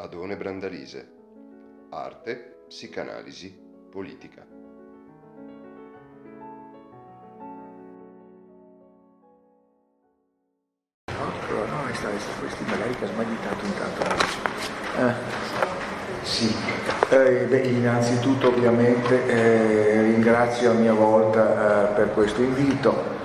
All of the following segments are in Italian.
Adone Brandalise. Arte, psicanalisi, politica. Altro, no, è stato questi magari che ha smagliato intanto. Eh, sì, eh, beh, innanzitutto ovviamente eh, ringrazio a mia volta eh, per questo invito.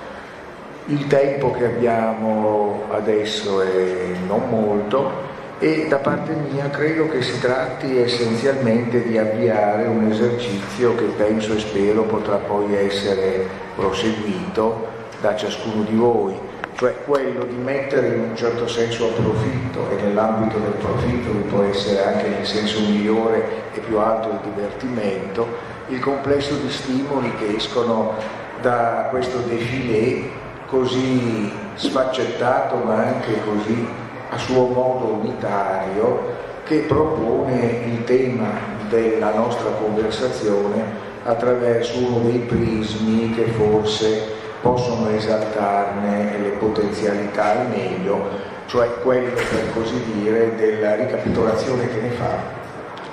Il tempo che abbiamo adesso è non molto e da parte mia credo che si tratti essenzialmente di avviare un esercizio che penso e spero potrà poi essere proseguito da ciascuno di voi, cioè quello di mettere in un certo senso a profitto e nell'ambito del profitto che può essere anche nel senso migliore e più alto il divertimento, il complesso di stimoli che escono da questo defilé così sfaccettato ma anche così a suo modo unitario che propone il tema della nostra conversazione attraverso uno dei prismi che forse possono esaltarne le potenzialità al meglio, cioè quello per così dire della ricapitolazione che ne fa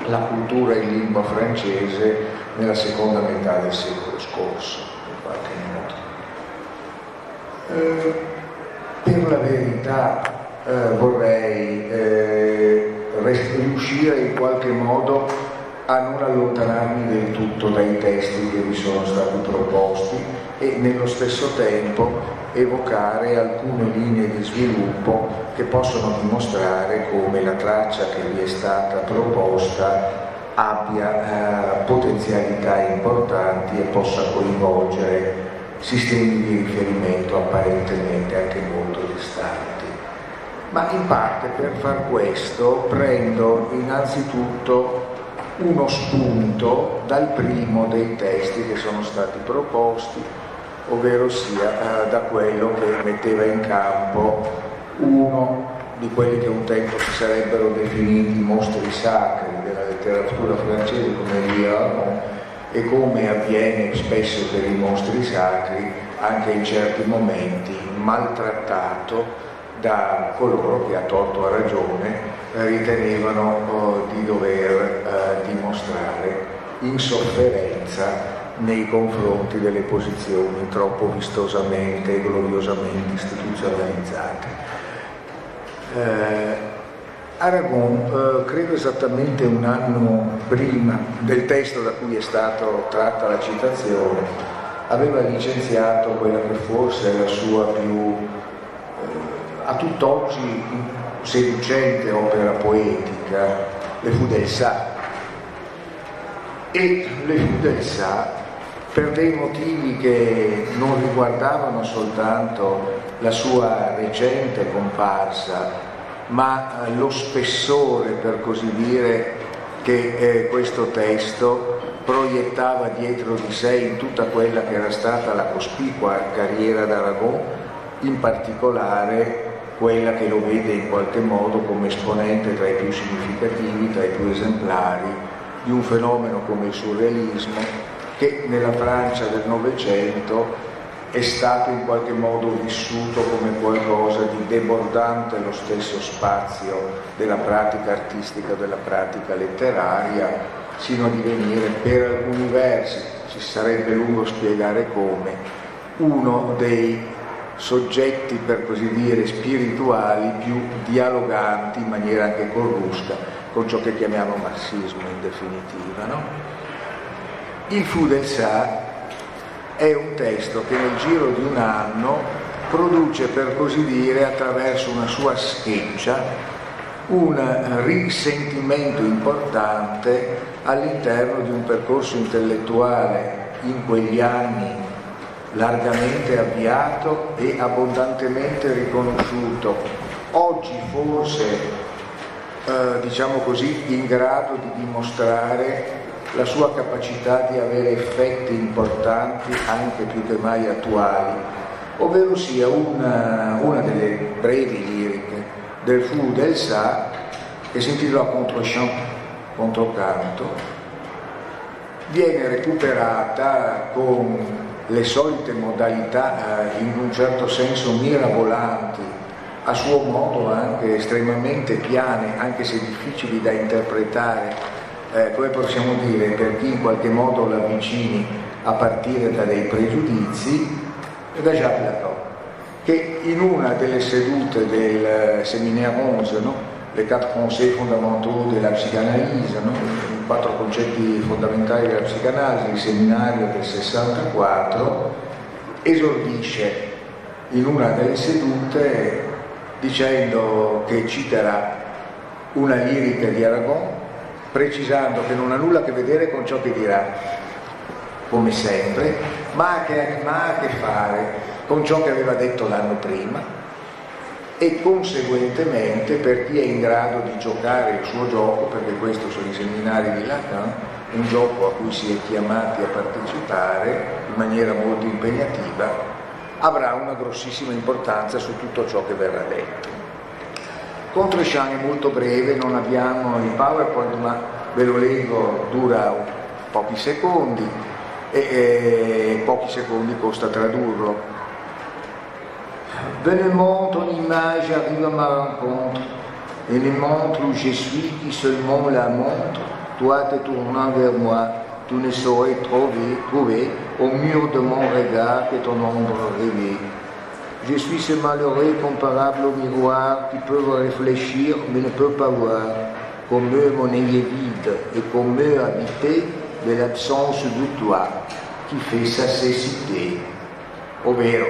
la cultura in lingua francese nella seconda metà del secolo scorso, in qualche modo. Eh, per la verità eh, vorrei eh, riuscire in qualche modo a non allontanarmi del tutto dai testi che mi sono stati proposti e nello stesso tempo evocare alcune linee di sviluppo che possono dimostrare come la traccia che vi è stata proposta abbia eh, potenzialità importanti e possa coinvolgere sistemi di riferimento apparentemente anche molto distanti. Ma in parte per far questo prendo innanzitutto uno spunto dal primo dei testi che sono stati proposti, ovvero sia eh, da quello che metteva in campo uno di quelli che un tempo si sarebbero definiti mostri sacri della letteratura francese come Lyon e come avviene spesso per i mostri sacri, anche in certi momenti maltrattato da coloro che a torto a ragione ritenevano oh, di dover eh, dimostrare insofferenza nei confronti delle posizioni troppo vistosamente e gloriosamente istituzionalizzate. Eh, Aragon, eh, credo esattamente un anno prima del testo da cui è stata tratta la citazione, aveva licenziato quella che forse è la sua più eh, tutt'oggi seducente opera poetica, Le Fou del Sa. E Le Fou del Sa, per dei motivi che non riguardavano soltanto la sua recente comparsa, ma eh, lo spessore, per così dire, che eh, questo testo proiettava dietro di sé in tutta quella che era stata la cospicua carriera d'Aragon, in particolare quella che lo vede in qualche modo come esponente tra i più significativi, tra i più esemplari di un fenomeno come il surrealismo che nella Francia del Novecento è stato in qualche modo vissuto come qualcosa di debordante lo stesso spazio della pratica artistica, della pratica letteraria, sino a divenire per alcuni versi, ci sarebbe lungo spiegare come, uno dei soggetti, per così dire, spirituali più dialoganti in maniera anche corrusca con ciò che chiamiamo marxismo in definitiva. No? Il Fu del Sa è un testo che nel giro di un anno produce, per così dire, attraverso una sua scheggia, un risentimento importante all'interno di un percorso intellettuale in quegli anni largamente avviato e abbondantemente riconosciuto, oggi forse eh, diciamo così in grado di dimostrare la sua capacità di avere effetti importanti anche più che mai attuali, ovvero sia una, una delle brevi liriche del Fu del Sa che si intitola Contre-Champ, controcanto, viene recuperata con le solite modalità eh, in un certo senso mirabolanti a suo modo anche estremamente piane, anche se difficili da interpretare, eh, come possiamo dire, per chi in qualche modo l'avvicini a partire da dei pregiudizi, da Jacques Lacan, che in una delle sedute del Seminaire 11, no? les quatre conseils fondamentaux de la no? Quattro concetti fondamentali della psicanalisi, il seminario del 64, esordisce in una delle sedute dicendo che citerà una lirica di Aragon, precisando che non ha nulla a che vedere con ciò che dirà, come sempre, ma che ha a che fare con ciò che aveva detto l'anno prima e conseguentemente per chi è in grado di giocare il suo gioco, perché questo sono i seminari di Lacan, un gioco a cui si è chiamati a partecipare in maniera molto impegnativa, avrà una grossissima importanza su tutto ciò che verrà detto. Contrescian è molto breve, non abbiamo il PowerPoint, ma ve lo leggo, dura pochi secondi e, e pochi secondi costa tradurlo. Venez-moi, ton image arrive à ma rencontre, et les montres où je suis qui seulement la montre, toi te tournant vers moi, tu ne saurais trouver, trouver au mur de mon regard que ton ombre rêvée. Je suis ce malheureux comparable au miroir qui peut réfléchir mais ne peut pas voir, comme mon œil est vide et comme eux habité de l'absence de toi qui fait sa cécité. Ovvero,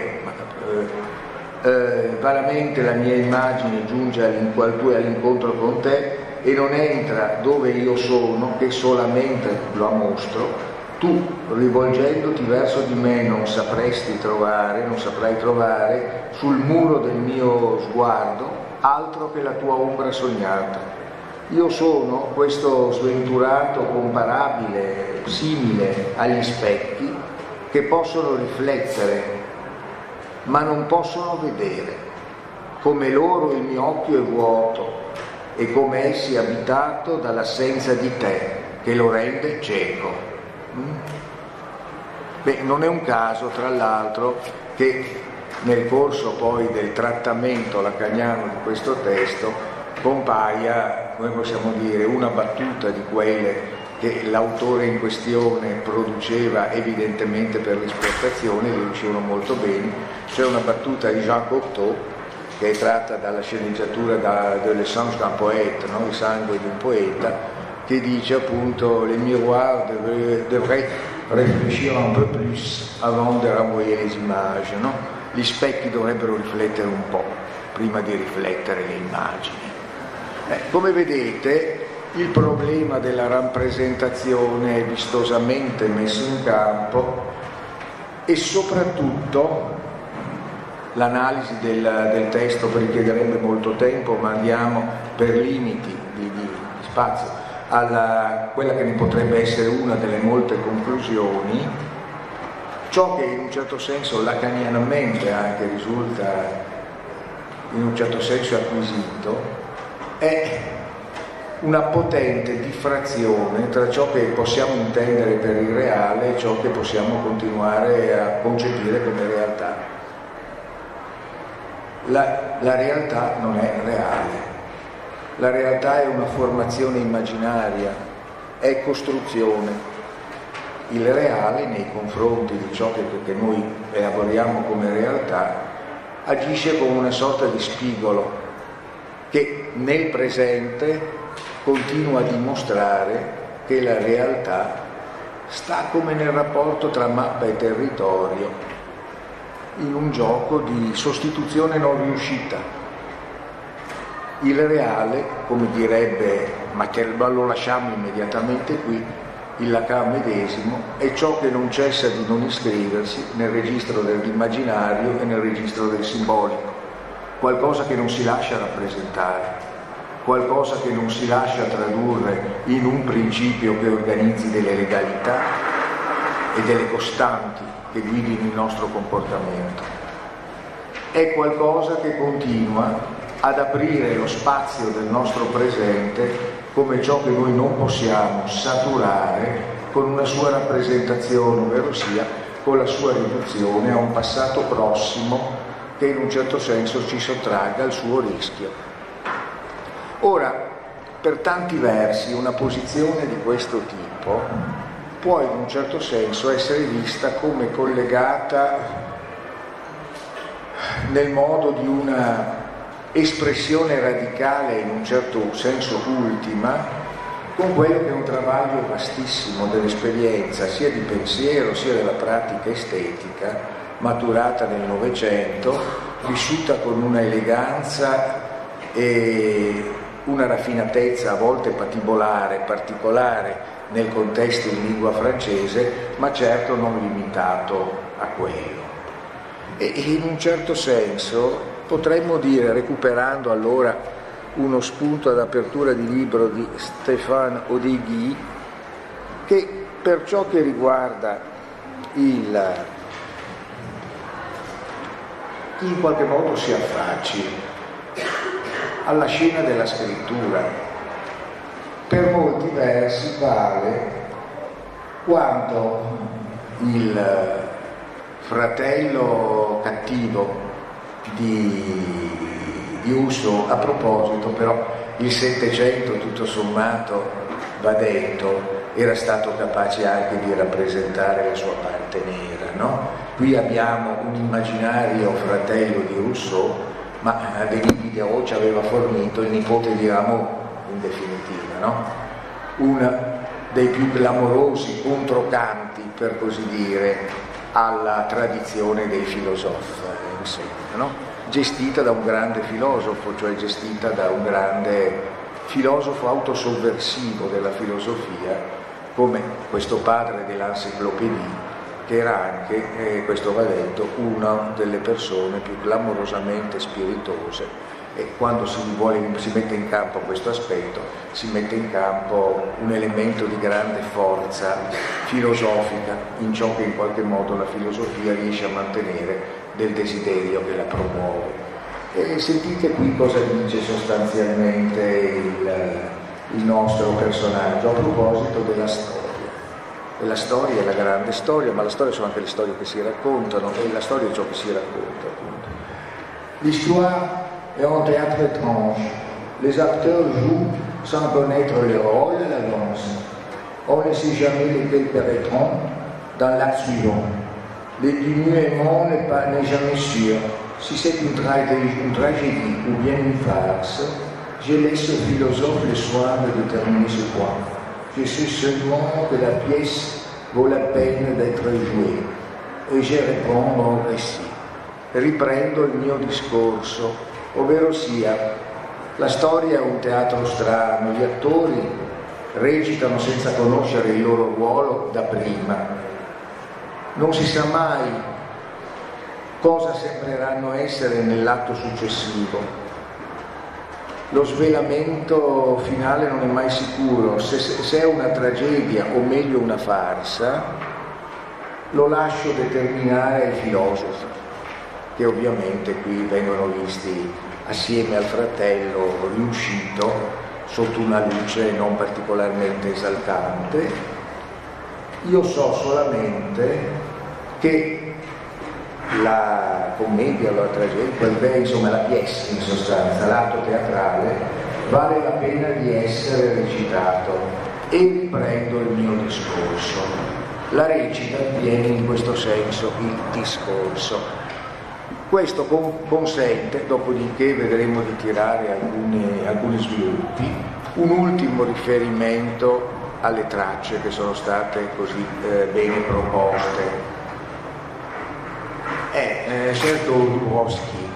eh, veramente la mia immagine giunge all'incontro con te e non entra dove io sono che solamente lo mostro, tu rivolgendoti verso di me non sapresti trovare, non saprai trovare sul muro del mio sguardo altro che la tua ombra sognata. Io sono questo sventurato comparabile, simile agli specchi, che possono riflettere ma non possono vedere. Come loro il mio occhio è vuoto e come essi abitato dall'assenza di te che lo rende cieco. Mm? Beh, non è un caso, tra l'altro, che nel corso poi del trattamento lacaniano di questo testo compaia, come possiamo dire, una battuta di quelle che l'autore in questione produceva evidentemente per l'esportazione, le riuscivano molto bene. C'è una battuta di Jean Cocteau che è tratta dalla sceneggiatura da, de l'essence d'un poète, no? il sangue di un poeta, che dice appunto le miroir devraient réfléchir un peu plus avant de renvoyer les images, no? gli specchi dovrebbero riflettere un po' prima di riflettere le immagini. Eh, come vedete il problema della rappresentazione è vistosamente messo in campo e soprattutto l'analisi del, del testo richiederebbe molto tempo, ma andiamo per limiti di, di spazio a quella che ne potrebbe essere una delle molte conclusioni, ciò che in un certo senso lacanianamente anche risulta in un certo senso acquisito è una potente diffrazione tra ciò che possiamo intendere per il reale e ciò che possiamo continuare a concepire come realtà. La, la realtà non è reale, la realtà è una formazione immaginaria, è costruzione. Il reale nei confronti di ciò che, che noi elaboriamo come realtà agisce come una sorta di spigolo che nel presente continua a dimostrare che la realtà sta come nel rapporto tra mappa e territorio, in un gioco di sostituzione non riuscita. Il reale, come direbbe, ma che lo lasciamo immediatamente qui, il Lacan medesimo, è ciò che non cessa di non iscriversi nel registro dell'immaginario e nel registro del simbolico, qualcosa che non si lascia rappresentare qualcosa che non si lascia tradurre in un principio che organizzi delle legalità e delle costanti che guidino il nostro comportamento. È qualcosa che continua ad aprire lo spazio del nostro presente come ciò che noi non possiamo saturare con una sua rappresentazione, ovvero sia con la sua riduzione a un passato prossimo che in un certo senso ci sottragga al suo rischio. Ora, per tanti versi una posizione di questo tipo può in un certo senso essere vista come collegata nel modo di una espressione radicale in un certo senso ultima con quello che è un travaglio vastissimo dell'esperienza sia di pensiero sia della pratica estetica maturata nel Novecento, vissuta con una eleganza e una raffinatezza a volte patibolare, particolare nel contesto in lingua francese, ma certo non limitato a quello. E in un certo senso potremmo dire, recuperando allora uno spunto ad apertura di libro di Stéphane Odegui, che per ciò che riguarda il in qualche modo si affacci alla scena della scrittura. Per molti versi vale quanto il fratello cattivo di, di Uso, a proposito però il Settecento tutto sommato va detto, era stato capace anche di rappresentare la sua parte nera. No? Qui abbiamo un immaginario fratello di Rousseau, ma Denis Diderot ci aveva fornito il nipote di Rameau, in definitiva, no? uno dei più clamorosi controcanti, per così dire, alla tradizione dei filosofi, insomma, no? gestita da un grande filosofo, cioè gestita da un grande filosofo autosovversivo della filosofia come questo padre dell'enciclopedia, che era anche, eh, questo va detto, una delle persone più clamorosamente spiritose e quando si, vuole, si mette in campo questo aspetto si mette in campo un elemento di grande forza filosofica in ciò che in qualche modo la filosofia riesce a mantenere del desiderio che la promuove. E sentite qui cosa dice sostanzialmente il, il nostro personaggio a proposito della storia. E la storia è la grande storia, ma la storia sono anche le storie che si raccontano e la storia è ciò che si racconta. L'histoire est un théâtre étrange. Les acteurs jouent sans connaître le rôle à l'avance. On ne sait jamais lesquels paraîtront dans l'acte suivant. Le dénouement n'est jamais sûr. Si c'est une tragédie ou bien une farce, je laisse au philosophe le soin de déterminer ce point. Je sais seulement que la pièce vaut la peine d'être jouée e je réponds récit. Riprendo il mio discorso, ovvero sia, la storia è un teatro strano, gli attori recitano senza conoscere il loro ruolo da prima. Non si sa mai cosa sembreranno essere nell'atto successivo lo svelamento finale non è mai sicuro, se, se, è una tragedia o meglio una farsa, lo lascio determinare ai filosofi, che ovviamente qui vengono visti assieme al fratello riuscito sotto una luce non particolarmente esaltante. Io so solamente che la commedia, la tragedia, insomma la pièce in sostanza, l'atto teatrale, vale la pena di essere recitato e riprendo il mio discorso. La recita avviene in questo senso il discorso. Questo consente, dopodiché vedremo di tirare alcuni, alcuni sviluppi, un ultimo riferimento alle tracce che sono state così eh, bene proposte è eh, certo Dubrovsky,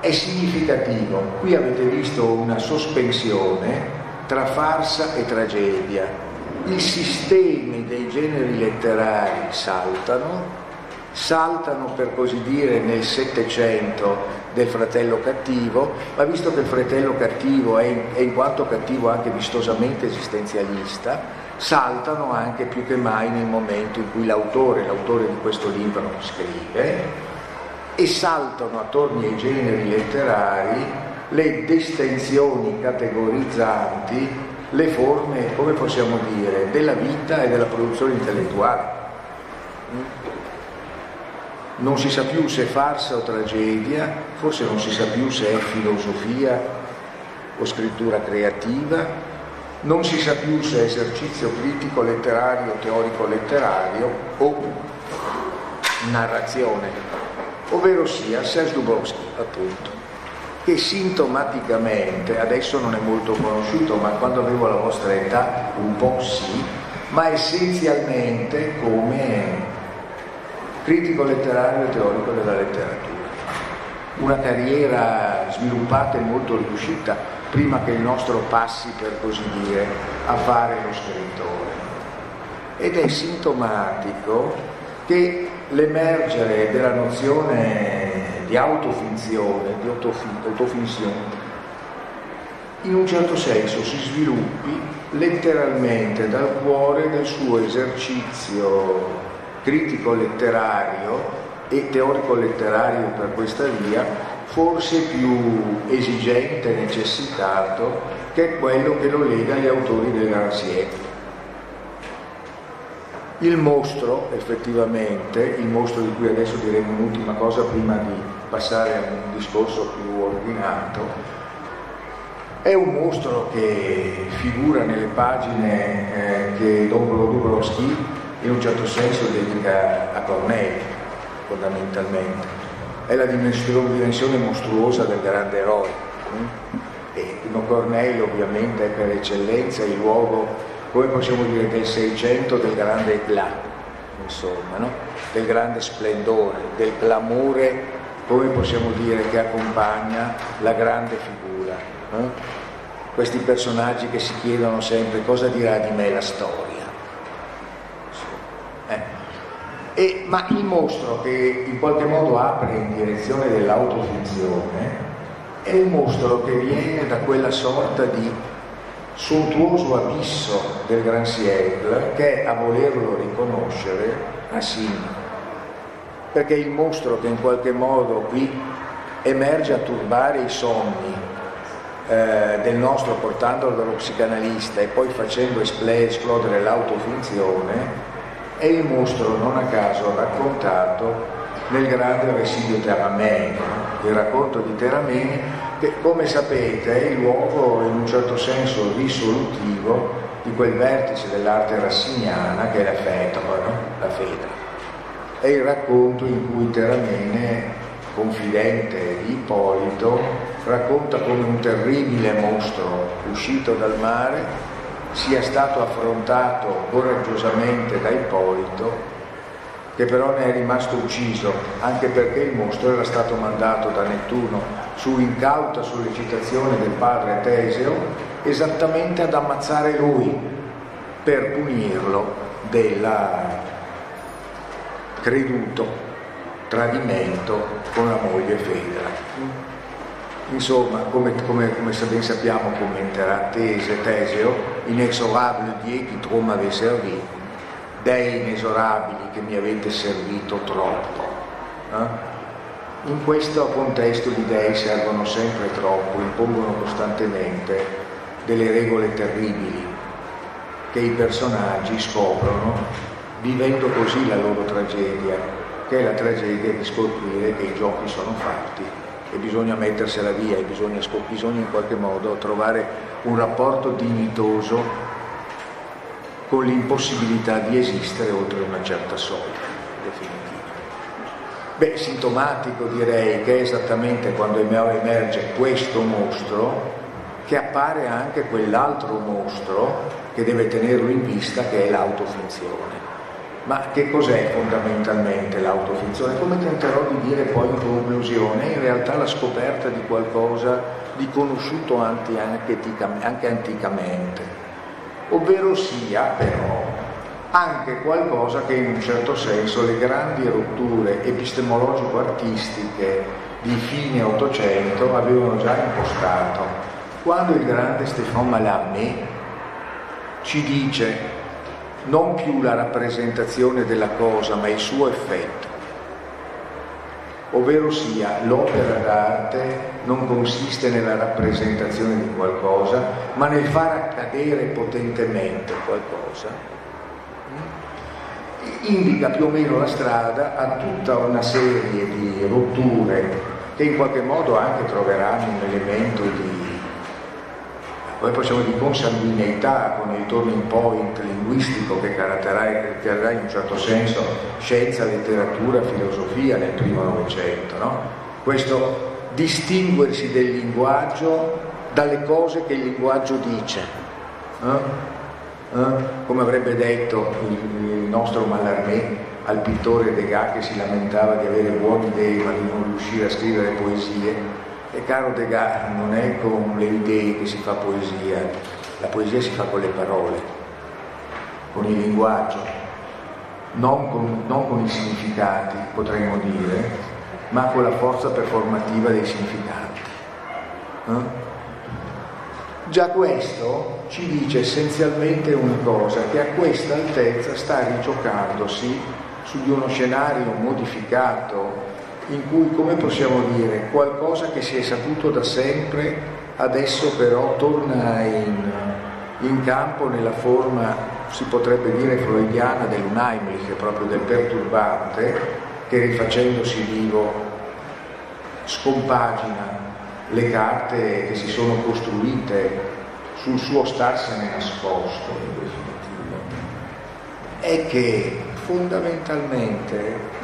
è significativo. Qui avete visto una sospensione tra farsa e tragedia. I sistemi dei generi letterari saltano, saltano per così dire nel Settecento del fratello cattivo, ma visto che il fratello cattivo è in, è in quanto cattivo anche vistosamente esistenzialista, saltano anche più che mai nel momento in cui l'autore, l'autore di questo libro scrive, e saltano attorno ai generi letterari le distinzioni categorizzanti, le forme, come possiamo dire, della vita e della produzione intellettuale. non si sa più se è farsa o tragedia, forse non si sa più se è filosofia o scrittura creativa, non si sa più se esercizio critico letterario, teorico letterario o narrazione, ovvero sia Serge Dubrovsky appunto, che sintomaticamente, adesso non è molto conosciuto, ma quando avevo la vostra età un po' sì, ma essenzialmente come critico letterario e teorico della letteratura. Una carriera sviluppata e molto riuscita prima che il nostro passi, per così dire, a fare lo scrittore. Ed è sintomatico che l'emergere della nozione di autofinzione, di autofinzione, in un certo senso si sviluppi letteralmente dal cuore del suo esercizio critico letterario e teorico letterario per questa via, forse più esigente e necessitato che è quello che lo lega agli autori del. Il mostro, effettivamente, il mostro di cui adesso diremo un'ultima cosa prima di passare a un discorso più ordinato, è un mostro che figura nelle pagine eh, che Don Dubrovsky in un certo senso dedica a Corneille, fondamentalmente. È la dimensione mostruosa del grande eroe. E Don Corneille ovviamente è per eccellenza il luogo, come possiamo dire, del Seicento del grande eclat, insomma, no? del grande splendore, del clamore, come possiamo dire, che accompagna la grande figura. No? Questi personaggi che si chiedono sempre cosa dirà di me la storia E, ma il mostro che in qualche modo apre in direzione dell'autofinzione è un mostro che viene da quella sorta di sontuoso abisso del Gran Siècle che a volerlo riconoscere Racine. Perché il mostro che in qualche modo qui emerge a turbare i sogni eh, del nostro portandolo dallo psicanalista e poi facendo esplodere l'autofinzione è il mostro non a caso raccontato nel grande residio Teramene, il racconto di Teramene che come sapete è il luogo in un certo senso risolutivo di quel vertice dell'arte rassiniana che è la fetra, no? la fedra. È il racconto in cui Teramene, confidente di Ippolito, racconta come un terribile mostro uscito dal mare sia stato affrontato coraggiosamente da Ippolito, che però ne è rimasto ucciso, anche perché il mostro era stato mandato da Nettuno su incauta sollecitazione del padre Teseo, esattamente ad ammazzare lui, per punirlo del creduto tradimento con la moglie Fedra. Insomma, come, come, come ben sappiamo, commenterà Tese, Teseo, inexorabile Dio che trop m'avait servi, dei inesorabili che mi avete servito troppo. Eh? In questo contesto gli dei servono sempre troppo, impongono costantemente delle regole terribili che i personaggi scoprono vivendo così la loro tragedia, che è la tragedia di scoprire che i giochi sono fatti e bisogna mettersela via e bisogna, bisogna in qualche modo trovare un rapporto dignitoso con l'impossibilità di esistere oltre una certa soglia definitiva. Beh, sintomatico direi che è esattamente quando emerge questo mostro che appare anche quell'altro mostro che deve tenerlo in vista che è l'autofinzione. Ma che cos'è fondamentalmente l'autofinzione? Come tenterò di dire poi in conclusione, è in realtà la scoperta di qualcosa di conosciuto anche, anticamente, ovvero sia però anche qualcosa che in un certo senso le grandi rotture epistemologico-artistiche di fine Ottocento avevano già impostato. Quando il grande Stéphane Mallarmé ci dice non più la rappresentazione della cosa, ma il suo effetto. Ovvero sia, l'opera d'arte non consiste nella rappresentazione di qualcosa, ma nel far accadere potentemente qualcosa. indica più o meno la strada a tutta una serie di rotture che in qualche modo anche troveranno un elemento di poi possiamo di consanguineità con il turning point linguistico che caratterizzerà in un certo senso scienza, letteratura, filosofia nel primo Novecento. No? Questo distinguersi del linguaggio dalle cose che il linguaggio dice. Eh? Eh? Come avrebbe detto il nostro Mallarmé al pittore Degas che si lamentava di avere buone idee ma di non riuscire a scrivere poesie, e caro Degas, non è con le idee che si fa poesia, la poesia si fa con le parole, con il linguaggio, non con, non con i significati, potremmo dire, ma con la forza performativa dei significati. Eh? Già questo ci dice essenzialmente una cosa, che a questa altezza sta rigiocandosi su di uno scenario modificato in cui, come possiamo dire, qualcosa che si è saputo da sempre adesso però torna in, in campo nella forma, si potrebbe dire, freudiana dell'Unheimlich, proprio del perturbante, che rifacendosi vivo scompagina le carte che si sono costruite sul suo starsene nascosto, in definitiva, è che fondamentalmente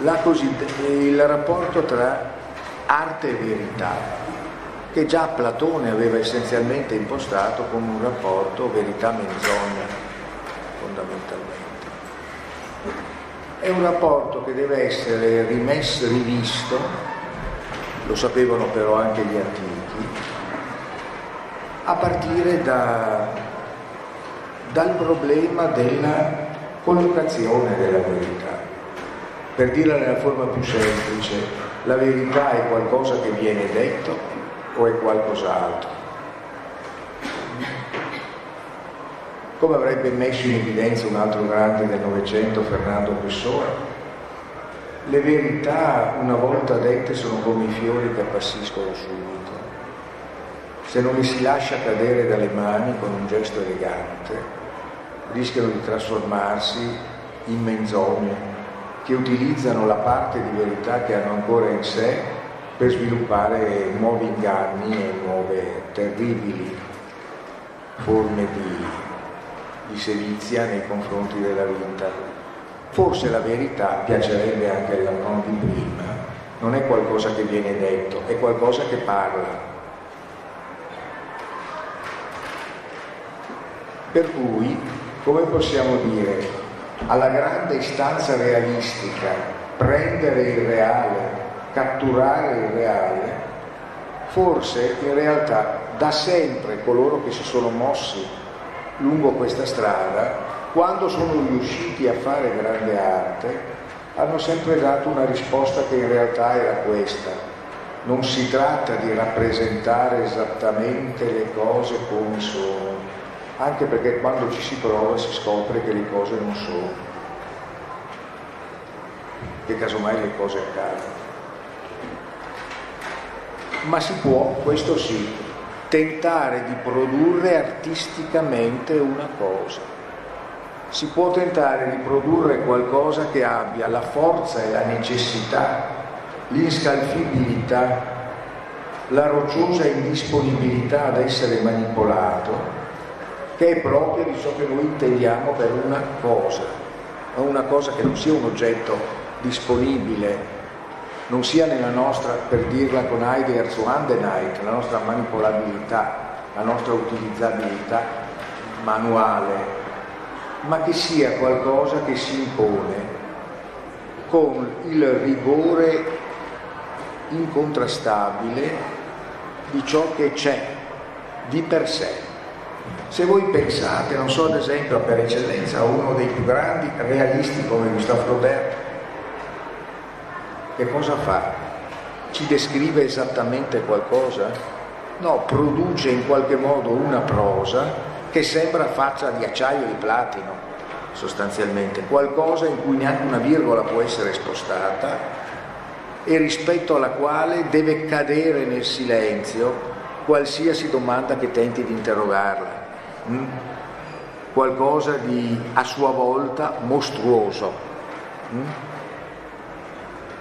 il rapporto tra arte e verità, che già Platone aveva essenzialmente impostato come un rapporto verità-menzogna, fondamentalmente. È un rapporto che deve essere rimesso, rivisto, lo sapevano però anche gli antichi, a partire da, dal problema della collocazione della verità. Per dirla nella forma più semplice, la verità è qualcosa che viene detto o è qualcos'altro? Come avrebbe messo in evidenza un altro grande del Novecento, Fernando Pessoa, le verità una volta dette sono come i fiori che appassiscono subito. Se non li si lascia cadere dalle mani con un gesto elegante, rischiano di trasformarsi in menzogne che utilizzano la parte di verità che hanno ancora in sé per sviluppare nuovi inganni e nuove terribili forme di, di sevizia nei confronti della vita. Forse la verità, piacerebbe anche alla non di prima, non è qualcosa che viene detto, è qualcosa che parla. Per cui, come possiamo dire, alla grande istanza realistica, prendere il reale, catturare il reale, forse in realtà da sempre coloro che si sono mossi lungo questa strada, quando sono riusciti a fare grande arte, hanno sempre dato una risposta che in realtà era questa. Non si tratta di rappresentare esattamente le cose come sono, anche perché quando ci si prova si scopre che le cose non sono, che casomai le cose accadono. Ma si può, questo sì, tentare di produrre artisticamente una cosa. Si può tentare di produrre qualcosa che abbia la forza e la necessità, l'inscalfibilità, la rocciosa indisponibilità ad essere manipolato che è propria di ciò che noi intendiamo per una cosa, una cosa che non sia un oggetto disponibile, non sia nella nostra, per dirla con Heidegger su Andenheit, la nostra manipolabilità, la nostra utilizzabilità manuale, ma che sia qualcosa che si impone con il rigore incontrastabile di ciò che c'è di per sé. Se voi pensate, non so ad esempio per eccellenza, uno dei più grandi realisti come Gustave Flaubert, che cosa fa? Ci descrive esattamente qualcosa? No, produce in qualche modo una prosa che sembra faccia di acciaio e di platino, sostanzialmente, qualcosa in cui neanche una virgola può essere spostata e rispetto alla quale deve cadere nel silenzio qualsiasi domanda che tenti di interrogarla. Mm? qualcosa di a sua volta mostruoso. Mm?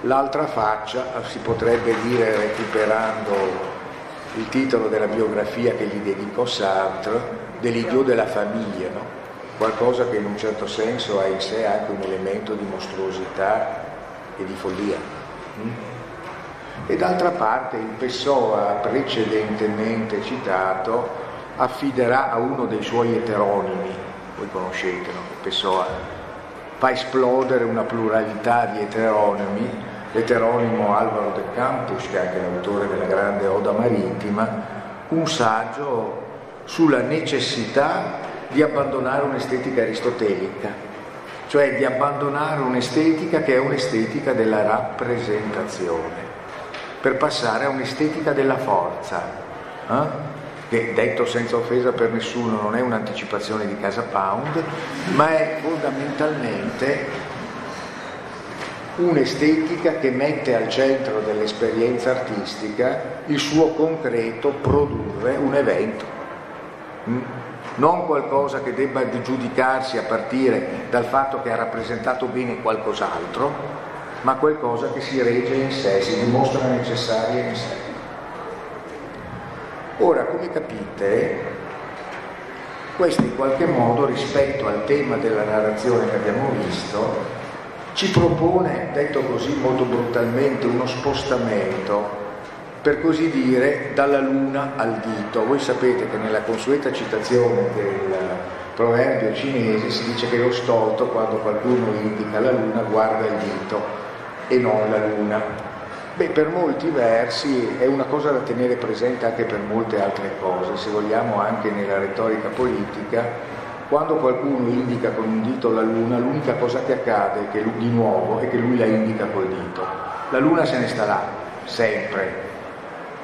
L'altra faccia, si potrebbe dire recuperando il titolo della biografia che gli dedicò Sartre, dell'idiot della famiglia, no? qualcosa che in un certo senso ha in sé anche un elemento di mostruosità e di follia. E d'altra parte il Pessoa, precedentemente citato, affiderà a uno dei suoi eteronimi, voi conoscete, no? Pessoa fa esplodere una pluralità di eteronimi, l'eteronimo Alvaro de Campus, che è anche l'autore della grande Oda Marittima, un saggio sulla necessità di abbandonare un'estetica aristotelica, cioè di abbandonare un'estetica che è un'estetica della rappresentazione, per passare a un'estetica della forza, eh? che detto senza offesa per nessuno non è un'anticipazione di Casa Pound, ma è fondamentalmente un'estetica che mette al centro dell'esperienza artistica il suo concreto produrre un evento. Mm? non qualcosa che debba giudicarsi a partire dal fatto che ha rappresentato bene qualcos'altro, ma qualcosa che si regge in sé, si dimostra necessaria in sé. Ora, come capite, questo in qualche modo rispetto al tema della narrazione che abbiamo visto ci propone, detto così molto brutalmente, uno spostamento per così dire, dalla luna al dito. Voi sapete che nella consueta citazione del proverbio cinese si dice che lo stolto, quando qualcuno indica la luna, guarda il dito e non la luna. Beh, per molti versi è una cosa da tenere presente anche per molte altre cose, se vogliamo anche nella retorica politica, quando qualcuno indica con un dito la luna, l'unica cosa che accade che lui, di nuovo è che lui la indica col dito. La luna se ne sta là, sempre,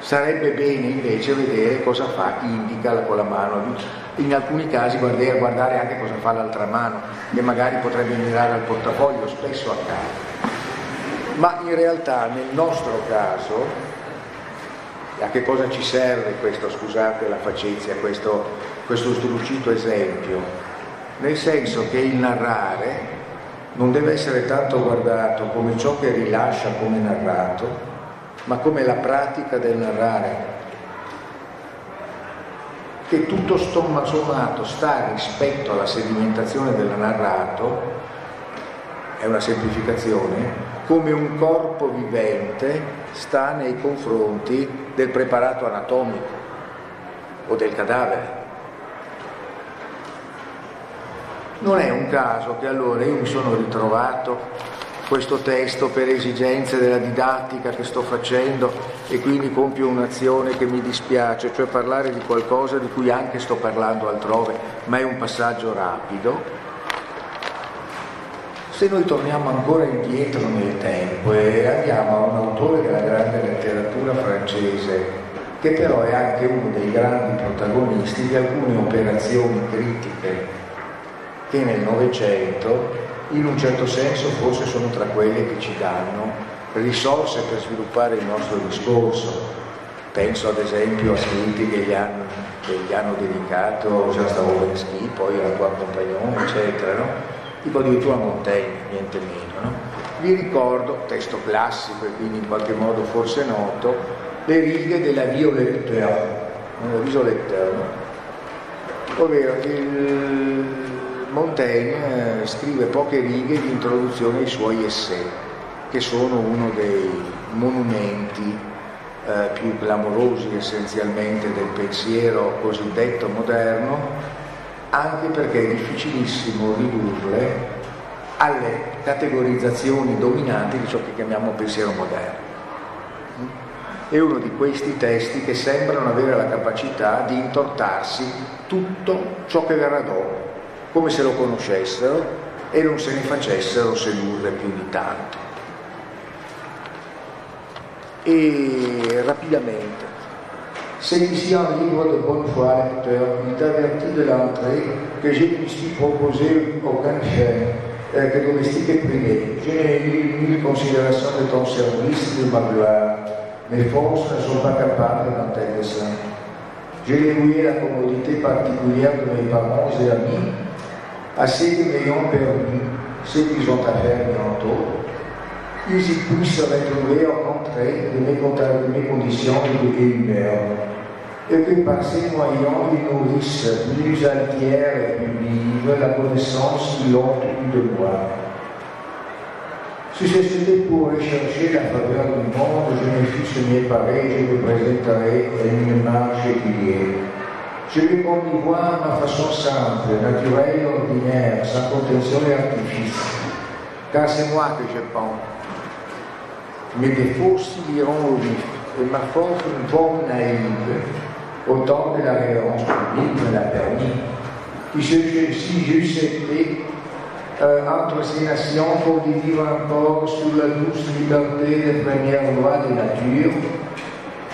Sarebbe bene invece vedere cosa fa indica con la mano, in alcuni casi guardare anche cosa fa l'altra mano, che magari potrebbe mirare al portafoglio, spesso accade. Ma in realtà nel nostro caso, a che cosa ci serve questo, scusate la facezia, questo, questo strucito esempio? Nel senso che il narrare non deve essere tanto guardato come ciò che rilascia come narrato, ma come la pratica del narrare, che tutto sommato sta rispetto alla sedimentazione del narrato, è una semplificazione, come un corpo vivente sta nei confronti del preparato anatomico o del cadavere. Non è un caso che allora io mi sono ritrovato questo testo per esigenze della didattica che sto facendo e quindi compio un'azione che mi dispiace, cioè parlare di qualcosa di cui anche sto parlando altrove, ma è un passaggio rapido. Se noi torniamo ancora indietro nel tempo e andiamo a un autore della grande letteratura francese, che però è anche uno dei grandi protagonisti di alcune operazioni critiche che nel Novecento in un certo senso forse sono tra quelle che ci danno risorse per sviluppare il nostro discorso. Penso ad esempio a scritti che gli hanno, che gli hanno dedicato Giastavovensky, poi alla tua compagnon, eccetera, no? Tipo addirittura Montaigne, niente meno. No? Vi ricordo, testo classico e quindi in qualche modo forse noto, le righe della Violetteur, la Violetteur, no? ovvero il Montaigne eh, scrive poche righe di introduzione ai suoi essay, che sono uno dei monumenti eh, più clamorosi essenzialmente del pensiero cosiddetto moderno, anche perché è difficilissimo ridurle alle categorizzazioni dominanti di ciò che chiamiamo pensiero moderno. È uno di questi testi che sembrano avere la capacità di intortarsi tutto ciò che verrà dopo come se lo conoscessero e non se ne facessero sedurre più di tanto. Et rapidamente, celui-ci un livre de bonne foi lecteur, il averti de l'entrée que je ne me suis proposé aucune chaîne, euh, que domestique et privé. Je n'ai eu nulle considération de ton service, de ma gloire. Mes forces ne sont pas capables d'un tel dessein. J'ai dévoué la commodité particulière de mes parents et amis assez que m'ayant permis ce qu'ils ont à faire bientôt, ils y puissent se retrouver contraire de mes, de conditions et humeur, et que par ces moyens ils nourrissent plus entière et plus vive la connaissance qu'ils ont eue de moi. Si c'était pour rechercher la faveur du monde, je me fiche mieux pareil, je me présenterai une marche étudiée. Je qu'on y voir ma façon simple, naturelle, ordinaire, sans contention et artifice. Car c'est moi que je pense. Mes défauts s'iront au vif, et ma force une forme naïve, autant que la révérence publique me l'a permis. Puisque si j'eusse été euh, entre ces nations pour vivre encore sous la douce liberté des premières lois de nature,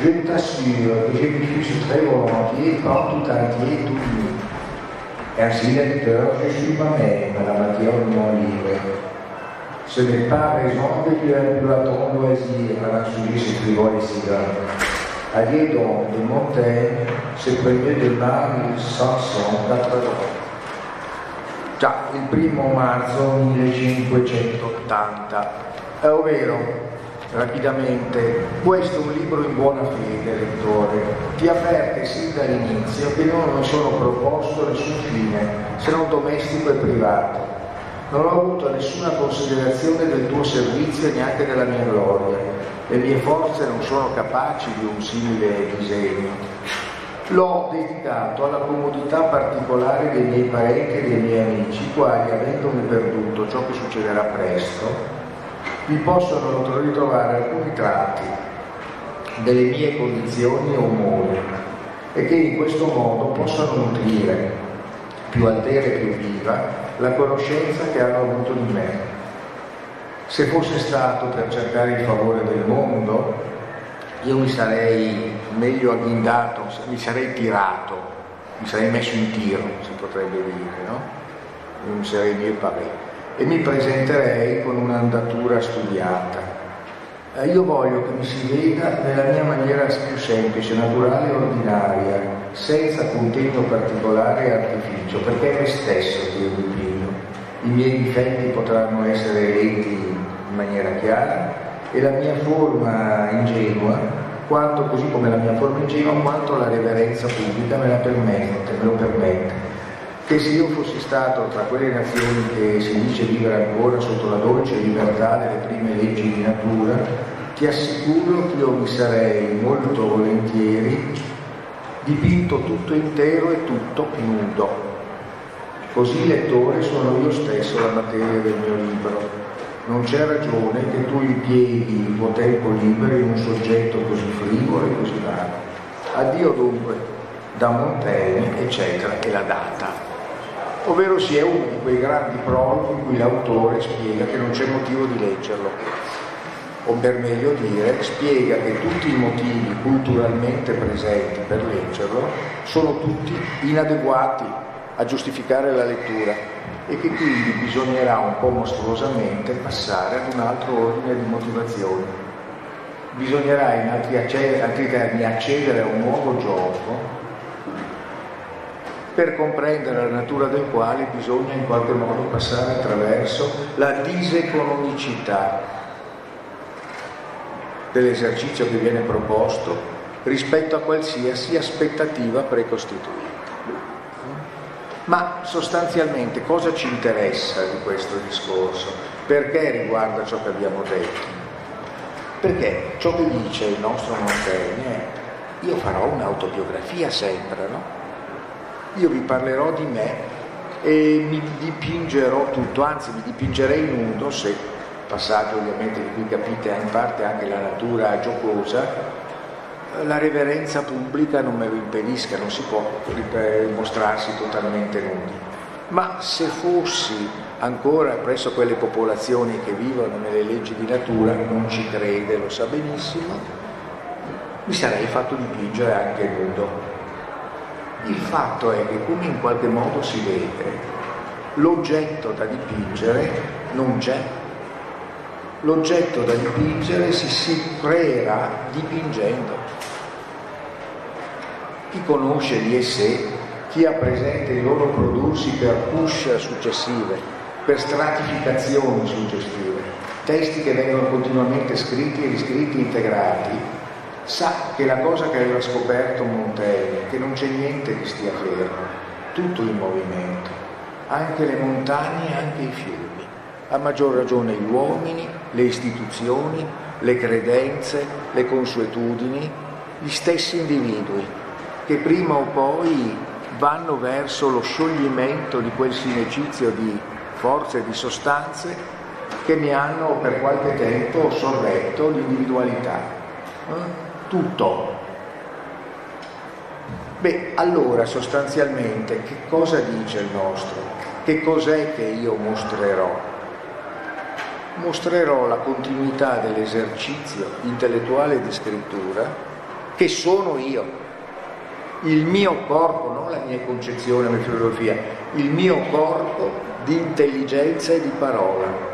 je t'assure que je me fusse très volontiers, prendre tout entier, tout nu. Ainsi, lecteur, je suis moi-même à la matière de mon livre. Ce n'est pas raison que tu aies pu à ton loisir à un sujet si frivole et si grand. Allez donc de Montaigne, ce premier de mars 1580. Già, il primo marzo 1580, eh, ovvero rapidamente, questo è un libro in buona fede, lettore, ti avverte sin dall'inizio che non sono proposto nessun fine, se non domestico e privato. Non ho avuto nessuna considerazione del tuo servizio e neanche della mia gloria. Le mie forze non sono capaci di un simile disegno. L'ho dedicato alla comodità particolare dei miei parenti e dei miei amici, i quali, avendomi perduto ciò che succederà presto, vi possono ritrovare alcuni tratti delle mie condizioni o umori e che in questo modo possono nutrire più altera e più viva la conoscenza che hanno avuto di me. Se fosse stato per cercare il favore del mondo, io mi sarei meglio agghindato, mi sarei tirato, mi sarei messo in tiro, si potrebbe dire, no? Non mi sarei mieux paré e mi presenterei con un'andatura studiata. Eh, io voglio che mi si veda nella mia maniera più semplice, naturale e ordinaria, senza contegno particolare e artificio, perché è me stesso che io dipingo. I miei difetti potranno essere letti in maniera chiara e la mia forma ingenua, quanto, così come la mia forma ingenua, quanto la reverenza pubblica me la permette, me lo permette che se io fossi stato tra quelle nazioni che si dice vivere ancora sotto la dolce libertà delle prime leggi di natura, ti assicuro che io mi sarei molto volentieri dipinto tutto intero e tutto nudo. Così lettore sono io stesso la materia del mio libro. Non c'è ragione che tu impieghi il tuo tempo libero in un soggetto così frivolo e così vago. Addio dunque da Montaigne, eccetera, e la data ovvero sia uno di quei grandi prologhi in cui l'autore spiega che non c'è motivo di leggerlo, o per meglio dire, spiega che tutti i motivi culturalmente presenti per leggerlo sono tutti inadeguati a giustificare la lettura e che quindi bisognerà un po' mostruosamente passare ad un altro ordine di motivazioni. Bisognerà in altri, altri termini accedere a un nuovo gioco per comprendere la natura del quale bisogna in qualche modo passare attraverso la diseconomicità dell'esercizio che viene proposto rispetto a qualsiasi aspettativa precostituita. Ma sostanzialmente cosa ci interessa di questo discorso? Perché riguarda ciò che abbiamo detto? Perché ciò che dice il nostro Montaigne è io farò un'autobiografia sempre, no? Io vi parlerò di me e mi dipingerò tutto, anzi mi dipingerei nudo se, passaggio ovviamente di cui capite in parte anche la natura giocosa, la reverenza pubblica non me lo impedisca, non si può mostrarsi totalmente nudi. Ma se fossi ancora presso quelle popolazioni che vivono nelle leggi di natura, non ci crede, lo sa benissimo, mi sarei fatto dipingere anche nudo. Il fatto è che come in qualche modo si vede, l'oggetto da dipingere non c'è. L'oggetto da dipingere si, si creerà dipingendo. Chi conosce di sé chi ha presente il loro prodursi per push successive, per stratificazioni successive, testi che vengono continuamente scritti e riscritti, integrati, sa che la cosa che aveva scoperto Montaigne, che non c'è niente che stia fermo, tutto in movimento, anche le montagne, anche i fiumi, a maggior ragione gli uomini, le istituzioni, le credenze, le consuetudini, gli stessi individui, che prima o poi vanno verso lo scioglimento di quel sinecizio di forze e di sostanze che mi hanno per qualche tempo sorretto l'individualità. Eh? Tutto. Beh, allora sostanzialmente che cosa dice il nostro? Che cos'è che io mostrerò? Mostrerò la continuità dell'esercizio intellettuale di scrittura che sono io il mio corpo, non la mia concezione, la mia filosofia, il mio corpo di intelligenza e di parola,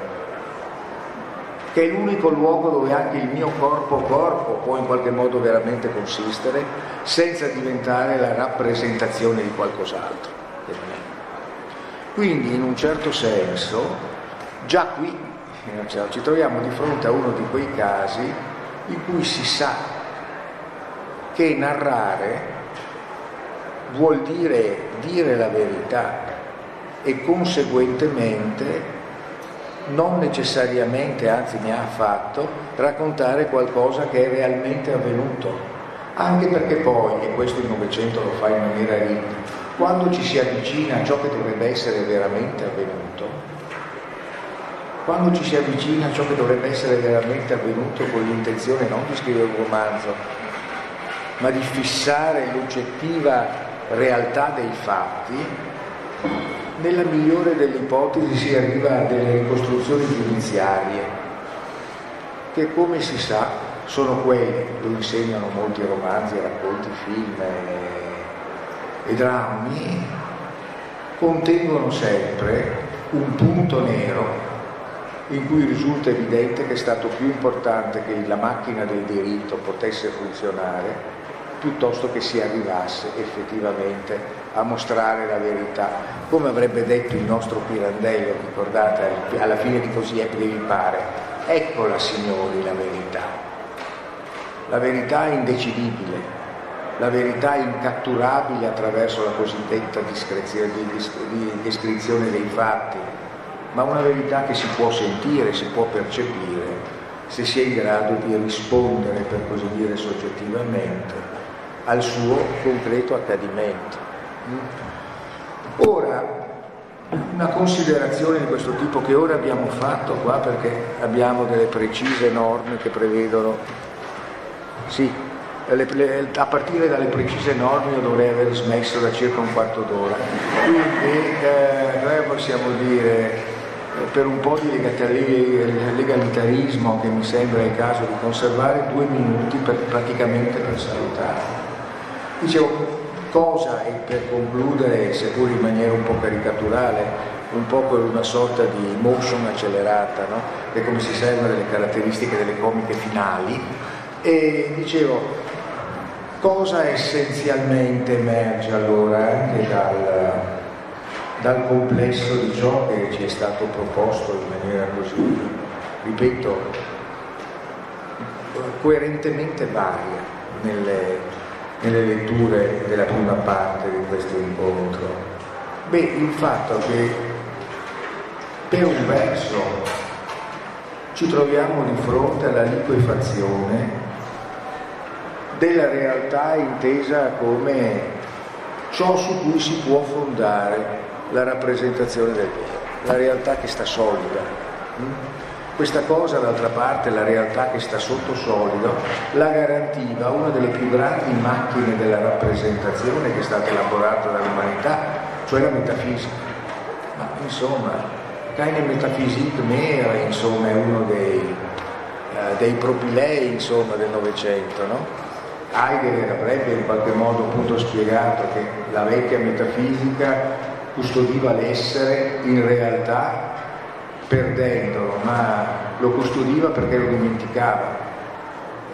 che è l'unico luogo dove anche il mio corpo corpo può in qualche modo veramente consistere senza diventare la rappresentazione di qualcos'altro. Quindi in un certo senso già qui ci troviamo di fronte a uno di quei casi in cui si sa che narrare vuol dire dire la verità e conseguentemente non necessariamente, anzi mi ha fatto, raccontare qualcosa che è realmente avvenuto. Anche perché poi, e questo il Novecento lo fa in maniera ricca, quando ci si avvicina a ciò che dovrebbe essere veramente avvenuto, quando ci si avvicina a ciò che dovrebbe essere veramente avvenuto con l'intenzione non di scrivere un romanzo, ma di fissare l'oggettiva realtà dei fatti, nella migliore delle ipotesi si arriva a delle ricostruzioni giudiziarie, che come si sa sono quelle, lo insegnano molti romanzi, racconti, film e, e drammi, contengono sempre un punto nero in cui risulta evidente che è stato più importante che la macchina del diritto potesse funzionare piuttosto che si arrivasse effettivamente a mostrare la verità, come avrebbe detto il nostro Pirandello, ricordate, alla fine di così è mi pare, eccola signori la verità, la verità è indecidibile, la verità è incatturabile attraverso la cosiddetta descrizione dei fatti, ma una verità che si può sentire, si può percepire se si è in grado di rispondere, per così dire, soggettivamente al suo concreto accadimento. Ora, una considerazione di questo tipo che ora abbiamo fatto qua perché abbiamo delle precise norme che prevedono, sì, a partire dalle precise norme io dovrei aver smesso da circa un quarto d'ora, quindi eh, noi possiamo dire eh, per un po' di legalitarismo che mi sembra il caso di conservare due minuti per, praticamente per salutare. Dicevo, cosa, e per concludere, seppur in maniera un po' caricaturale, un po' con una sorta di motion accelerata, no? che come si serve delle caratteristiche delle comiche finali, e dicevo, cosa essenzialmente emerge allora anche dal, dal complesso di ciò che ci è stato proposto in maniera così, ripeto, coerentemente varia nelle, nelle letture della prima parte di questo incontro? Beh, il fatto che per un verso ci troviamo di fronte alla liquefazione della realtà intesa come ciò su cui si può fondare la rappresentazione del vero, la realtà che sta solida. Questa cosa, d'altra parte, la realtà che sta sotto solido, la garantiva una delle più grandi macchine della rappresentazione che è stata elaborata dall'umanità, cioè la metafisica. Ma insomma, Keine Metaphysik mehr, insomma, è uno dei, eh, dei propilei insomma, del Novecento, no? Heidegger avrebbe in qualche modo appunto spiegato che la vecchia metafisica custodiva l'essere in realtà perdendolo, ma lo custodiva perché lo dimenticava.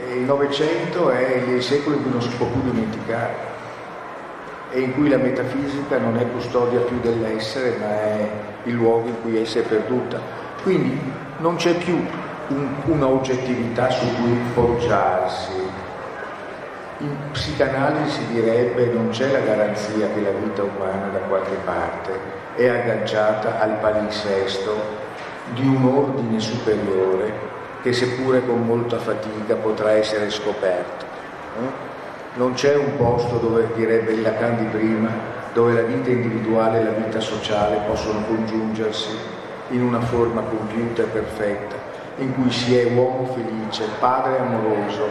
E il Novecento è il secolo in cui non si può più dimenticare. e in cui la metafisica non è custodia più dell'essere, ma è il luogo in cui essa è perduta. Quindi non c'è più un, una su cui poggiarsi. In psicanalisi si direbbe non c'è la garanzia che la vita umana da qualche parte è agganciata al palinsesto di un ordine superiore che seppure con molta fatica potrà essere scoperto. Non c'è un posto dove, direbbe il Lacan di prima, dove la vita individuale e la vita sociale possono congiungersi in una forma compiuta e perfetta, in cui si è uomo felice, padre amoroso,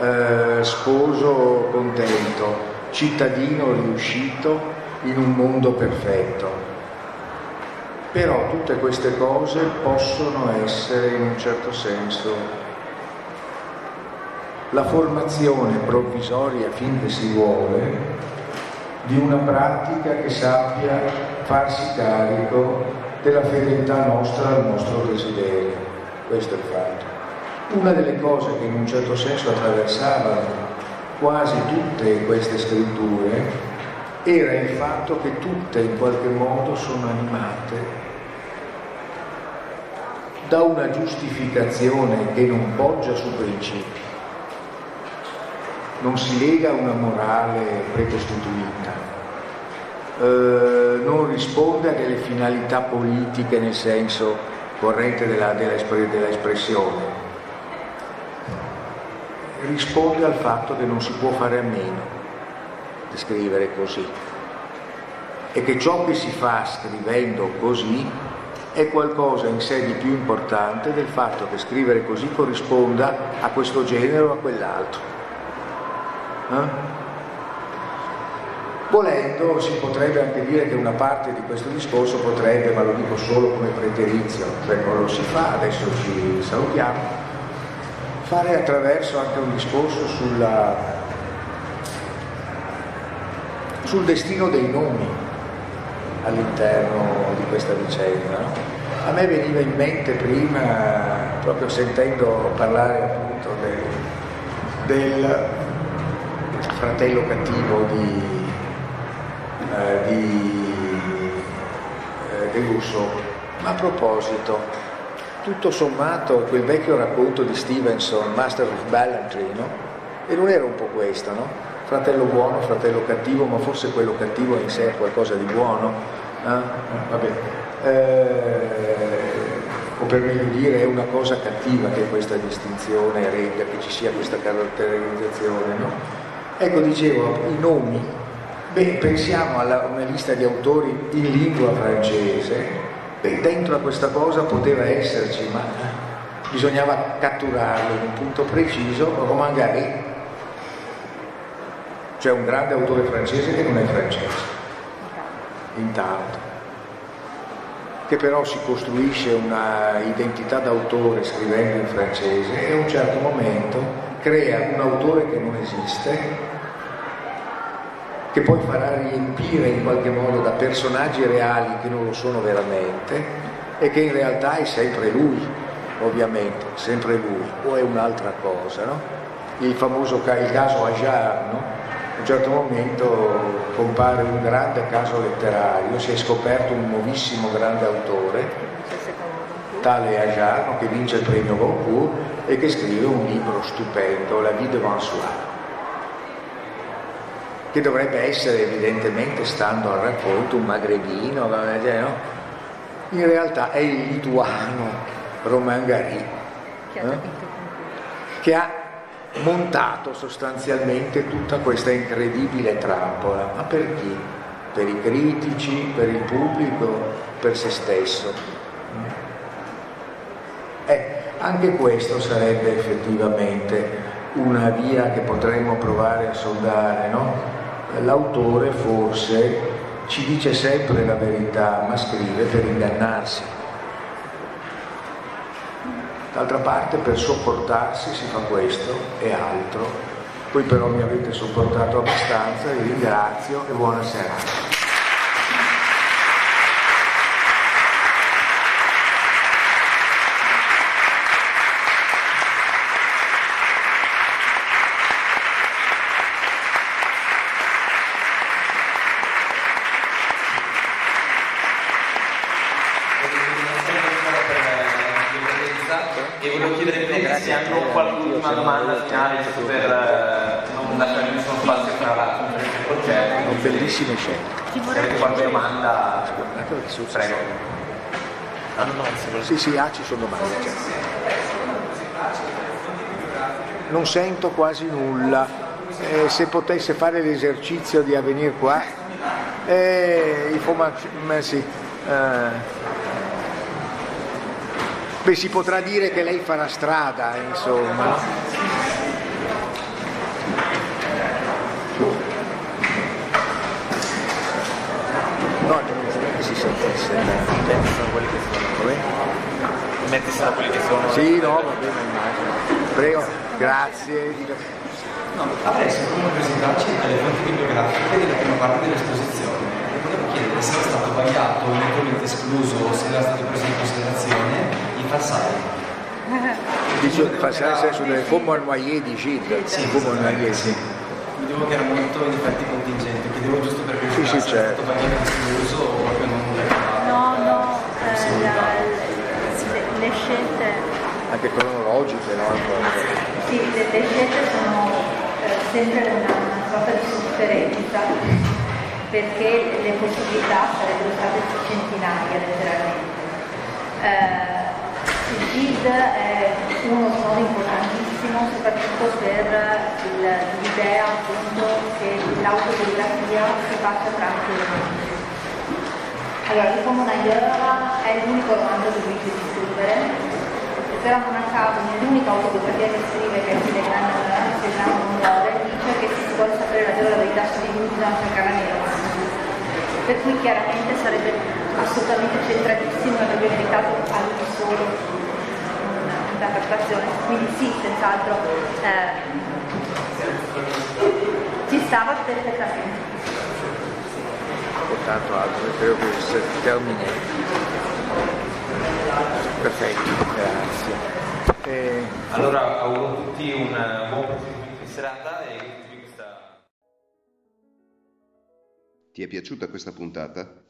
eh, sposo contento, cittadino riuscito in un mondo perfetto. Però tutte queste cose possono essere in un certo senso la formazione provvisoria finché si vuole di una pratica che sappia farsi carico della fedeltà nostra al nostro desiderio. Questo è il fatto. Una delle cose che in un certo senso attraversavano quasi tutte queste scritture era il fatto che tutte in qualche modo sono animate da una giustificazione che non poggia su principi, non si lega a una morale precostituita, eh, non risponde a delle finalità politiche nel senso corrente della, della, della espressione, risponde al fatto che non si può fare a meno scrivere così e che ciò che si fa scrivendo così è qualcosa in sé di più importante del fatto che scrivere così corrisponda a questo genere o a quell'altro. Eh? Volendo si potrebbe anche dire che una parte di questo discorso potrebbe, ma lo dico solo come preterizio, cioè non lo si fa, adesso ci salutiamo, fare attraverso anche un discorso sulla, sul destino dei nomi all'interno di questa vicenda. A me veniva in mente prima, proprio sentendo parlare appunto del, del fratello cattivo di, eh, di, eh, di Rousseau, ma a proposito, tutto sommato quel vecchio racconto di Stevenson, Master of Ballantry, no? E non era un po' questo, no? Fratello buono, fratello cattivo, ma forse quello cattivo in sé è qualcosa di buono. Eh? Eh, o per meglio dire è una cosa cattiva che questa distinzione renda, che ci sia questa caratterizzazione. No? Ecco, dicevo, i nomi, beh, pensiamo a una lista di autori in lingua francese, beh, dentro a questa cosa poteva esserci, ma bisognava catturarlo in un punto preciso, Romain Gary c'è un grande autore francese che non è francese, intanto, che però si costruisce una identità d'autore scrivendo in francese e a un certo momento crea un autore che non esiste, che poi farà riempire in qualche modo da personaggi reali che non lo sono veramente e che in realtà è sempre lui, ovviamente, sempre lui, o è un'altra cosa, no? Il famoso il caso Ajar, no? A un certo momento compare un grande caso letterario, si è scoperto un nuovissimo grande autore, tale Ajarno, che vince il premio Goncourt e che scrive un libro stupendo, La vie devant soi, che dovrebbe essere evidentemente, stando al racconto, un magrebino, no? in realtà è il lituano Romain Gary, eh? che ha montato sostanzialmente tutta questa incredibile trappola. Ma per chi? Per i critici, per il pubblico, per se stesso. Eh, anche questo sarebbe effettivamente una via che potremmo provare a soldare, no? L'autore forse ci dice sempre la verità, ma scrive per ingannarsi. D'altra parte per sopportarsi si fa questo e altro. Poi però mi avete sopportato abbastanza, vi ringrazio e buona serata. sì, anche qualche ultima domanda finale giusto per eh, non lasciare nessuno spazio per la conferenza di concerti. Bellissime scelte. Se avete qualche domanda, prego. Ah, no, no, sì, sì, ah, ci sono domande. Certo. Non sento quasi nulla. Eh, se potesse fare l'esercizio di venire qua, eh, il formaggio, sì. Eh, Beh, si potrà dire che lei farà strada, insomma. No, che si sentisse. Sono quelli che sono. Come? Metti sono quelli che sono. Sì, no, va bene, immagino. Prego, grazie. No, adesso come presentarci alle fonti bibliografiche della prima parte dell'esposizione. Volevo chiedere se era stato vagliato o eventualmente escluso o se era stato preso in considerazione Farsali. Dice Farsali nel senso del Fomo al Noyer di Gide. Sì, Fomo al Noyer, sì. Vedevo che era molto in effetti contingente, chiedevo giusto per verificare sì, sì, certo. stato bagnato escluso o proprio non No, no, eh, le, le, scelte... Anche cronologiche, no? Sì, le, scelte sono eh, sempre una, sorta di sofferenza perché le possibilità sarebbero state centinaia letteralmente. Eh, il GID è uno snodo importantissimo soprattutto per l'idea appunto che l'autobiografia si faccia tramite le voci. Allora, il Comunaier è l'unico romanzo che lui di scrivere, però non a caso nell'unica autobiografia che scrive che è Telegram non muore, dice che si vuole sapere la vera verità su di lui bisogna cercare nei romanzi. Per cui chiaramente sarebbe assolutamente centratissimo e avrebbe meritato a lui solo interpretazione, quindi sì, senz'altro eh, ci stava perfettamente. Tanto altro, credo che termine. Perfetto, grazie. E... Allora auguro a tutti un buon proseguimento di serata e questa... Ti è piaciuta questa puntata?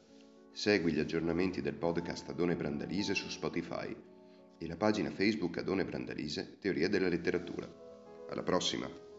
Segui gli aggiornamenti del podcast Adone Brandalise su Spotify e la pagina Facebook Adone Brandalise Teoria della letteratura. Alla prossima!